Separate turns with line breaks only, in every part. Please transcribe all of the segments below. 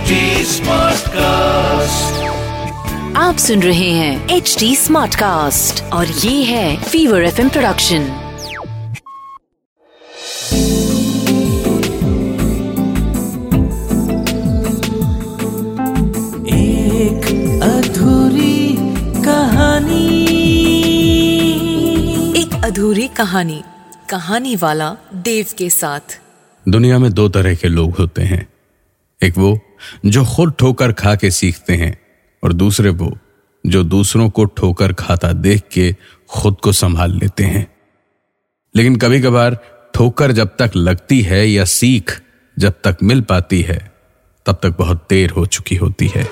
HD Smartcast.
आप सुन रहे हैं एच डी स्मार्ट कास्ट और ये है फीवर एफ़ प्रोडक्शन
एक अधूरी कहानी।
एक अधूरी कहानी कहानी वाला देव के साथ।
दुनिया में दो तरह के लोग होते हैं। एक वो जो खुद ठोकर खा के सीखते हैं और दूसरे वो, जो दूसरों को ठोकर खाता देख के खुद को संभाल लेते हैं। लेकिन कभी कभार ठोकर जब तक लगती है या सीख जब तक मिल पाती है, तब तक बहुत देर हो चुकी होती है।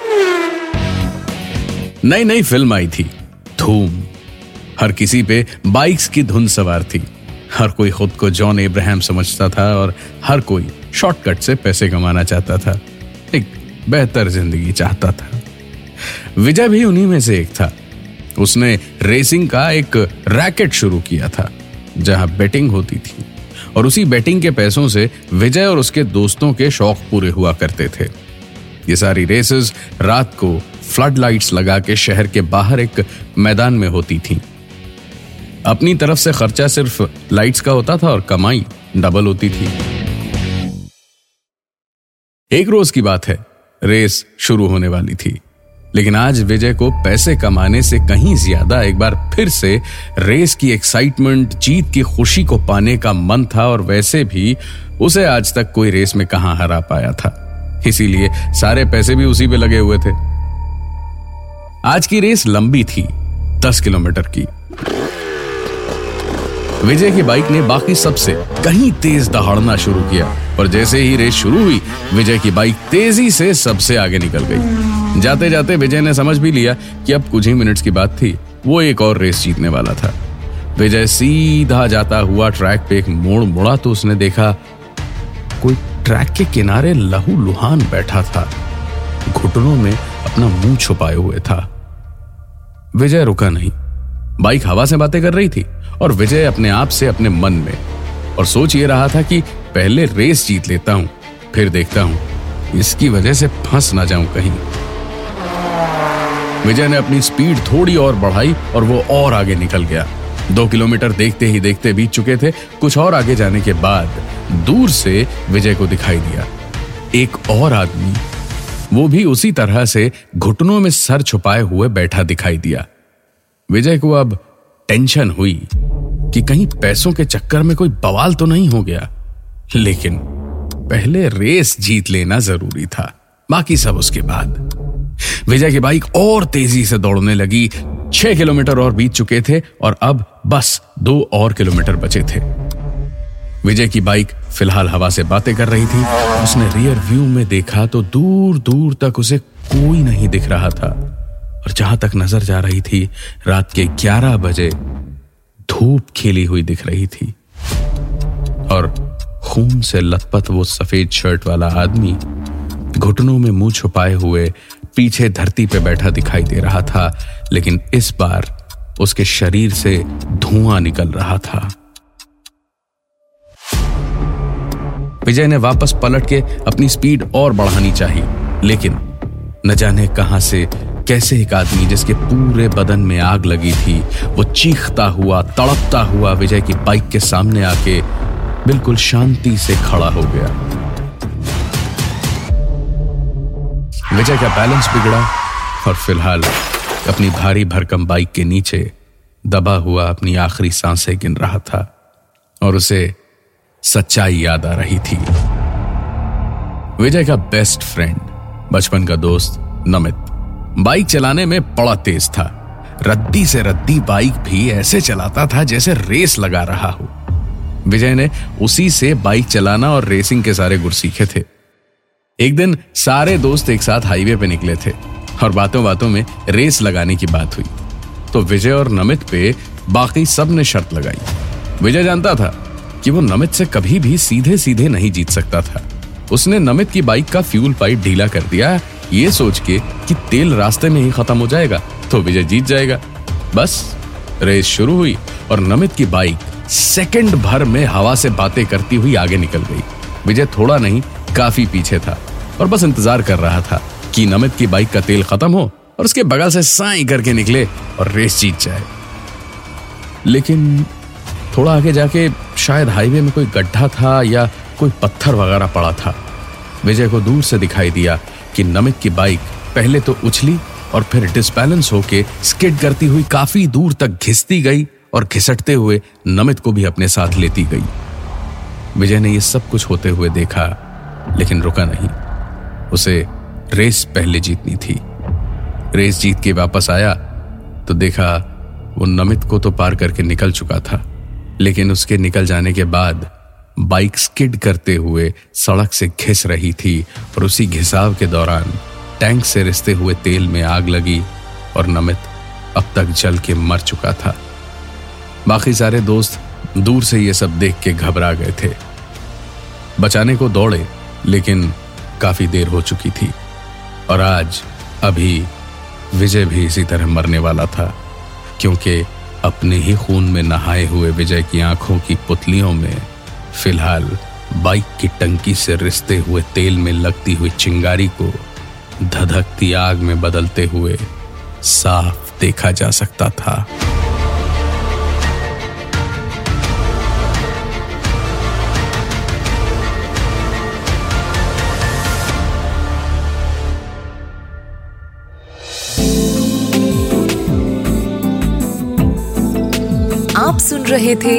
नई नई फ़िल्म आई थी, धूम। हर किसी पे बाइक्स की धुन सवार थी। हर कोई खुद को जॉन इब्राहिम समझता था और हर कोई शॉर्टकट से पैसे कमाना चाहता था। बेहतर ज़िंदगी चाहता था। विजय भी उन्हीं में से एक था। उसने रेसिंग का एक रैकेट शुरू किया था, जहाँ बेटिंग होती थी। और उसी बेटिंग के पैसों से विजय और उसके दोस्तों के शौक पूरे हुआ करते थे। ये सारी रेसेस रात को फ्लड लाइट्स लगा के शहर के बाहर एक मैदान में होती थी। अपनी तरफ़ से खर्चा सिर्फ़ लाइट्स का होता था और कमाई डबल होती थी। एक रोज की बात है रेस शुरू होने वाली थी। लेकिन आज विजय को पैसे कमाने से कहीं ज़्यादा एक बार फिर से रेस की एक्साइटमेंट जीत की खुशी को पाने का मन था और वैसे भी उसे आज तक कोई रेस में कहाँ हरा पाया था। इसीलिए सारे पैसे भी उसी पे लगे हुए थे। आज की रेस लंबी थी, दस किलोमीटर की। विजय की बाइक ने बाकी सबसे कहीं तेज दहाड़ना शुरू किया। और जैसे ही रेस शुरू हुई, विजय की बाइक तेज़ी से सबसे आगे निकल गई। जाते जाते विजय ने समझ भी लिया कि अब कुछ ही मिनट्स की बात थी। वो एक और रेस जीतने वाला था। विजय सीधा जाता हुआ ट्रैक पे एक मोड़ मुड़ा तो उसने देखा, कोई ट्रैक के किनारे लहू लुहान बैठा था। घुटनों में अपना मुँह छुपाए हुए था। विजय रुका नहीं। बाइक हवा से बातें कर रही थी और विजय अपने आप से अपने मन में और सोच ये रहा था कि पहले रेस जीत लेता हूँ, फिर देखता हूँ। इसकी वजह से फंस ना जाऊँ कहीं। विजय ने अपनी स्पीड थोड़ी और बढ़ाई और वो और आगे निकल गया। दो किलोमीटर देखते ही देखते बीत चुके थे। कुछ और आगे जाने के बाद दूर से विजय को दिखाई दिया। एक और आदमी, वो भी उसी तरह से घुटनों में सर छुपाए हुए बैठा दिखाई दिया। विजय को अब टेंशन हुई कि कहीं पैसों के चक्कर में कोई बवाल तो नहीं हो गया। लेकिन पहले रेस जीत लेना ज़रूरी था, बाकी सब उसके बाद। विजय की बाइक और तेज़ी से दौड़ने लगी। छह किलोमीटर और बीत चुके थे और अब बस दो और किलोमीटर बचे थे। विजय की बाइक फ़िलहाल हवा से बातें कर रही थी। उसने रियर व्यू में देखा तो दूर दूर तक उसे कोई नहीं दिख रहा था। और जहाँ तक नज़र जा रही थी, रात के 11 बजे धूप खिली हुई दिख रही थी। और खून से लथपथ वो सफ़ेद शर्ट वाला आदमी घुटनों में मुँह छुपाए हुए पीछे धरती पे बैठा दिखाई दे रहा था, लेकिन इस बार उसके शरीर से धुआँ निकल रहा था। विजय ने वापस पलट के अपनी स्पीड और बढ़ानी चाहिए, लेकिन न जाने कहाँ से कैसे एक आदमी जिसके पूरे बदन में आग लगी थी, वो चीखता हुआ, तड़पता हुआ विजय की बाइक के सामने आके बिल्कुल शांति से खड़ा हो गया। विजय का बैलेंस बिगड़ा और फ़िलहाल अपनी भारी भरकम बाइक के नीचे दबा हुआ अपनी आखिरी साँसें गिन रहा था और उसे सच्चाई याद आ रही थी। विजय का बेस्ट फ्रेंड बचपन का दोस्त नमित। बाइक चलाने में बड़ा तेज था। रद्दी से रद्दी बाइक भी ऐसे चलाता था जैसे रेस लगा रहा हो। विजय ने उसी से बाइक चलाना और रेसिंग के सारे गुर सीखे थे। एक दिन सारे दोस्त एक साथ हाईवे पे निकले थे और बातों बातों में रेस लगाने की बात हुई। तो विजय और नमित पे बाकी सबने शर्त लगाई। विजय जानता था कि वो नमित से कभी भी सीधे सीधे नहीं जीत सकता था। उसने नमित की बाइक का फ्यूल पाइप ढीला कर दिया। ये सोच के कि तेल रास्ते में ही खत्म हो जाएगा तो विजय जीत जाएगा। बस, रेस शुरू हुई और नमित की बाइक सेकंड भर में हवा से बातें करती हुई आगे निकल गई। विजय थोड़ा नहीं, काफ़ी पीछे था और बस इंतज़ार कर रहा था कि नमित की बाइक का तेल खत्म हो और उसके बगल से साई करके निकले और रेस जीत जाए। लेकिन थोड़ा आगे जाके शायद हाईवे में कोई गड्ढा था या कोई पत्थर वगैरह पड़ा था। विजय को दूर से दिखाई दिया कि नमित की बाइक पहले तो उछली और फिर डिसबैलेंस होके स्किड करती हुई काफ़ी दूर तक घिसती गई और घिसटते हुए नमित को भी अपने साथ लेती गई। विजय ने यह सब कुछ होते हुए देखा, लेकिन रुका नहीं। उसे रेस पहले जीतनी थी। रेस जीत के वापस आया तो देखा वो नमित को तो पार करके निकल चुका था, लेकिन उसके निकल जाने के बाद बाइक स्किड करते हुए सड़क से घिस रही थी और उसी घिसाव के दौरान टैंक से रिसते हुए तेल में आग लगी और नमित अब तक जल के मर चुका था। बाकी सारे दोस्त दूर से ये सब देख के घबरा गए थे। बचाने को दौड़े, लेकिन काफ़ी देर हो चुकी थी और आज अभी विजय भी इसी तरह मरने वाला था, क्योंकि अपने ही खून में नहाए हुए विजय की आँखों की पुतलियों में फ़िलहाल बाइक की टंकी से रिसते हुए तेल में लगती हुई चिंगारी को धधकती आग में बदलते हुए साफ़ देखा जा सकता था।
आप सुन रहे थे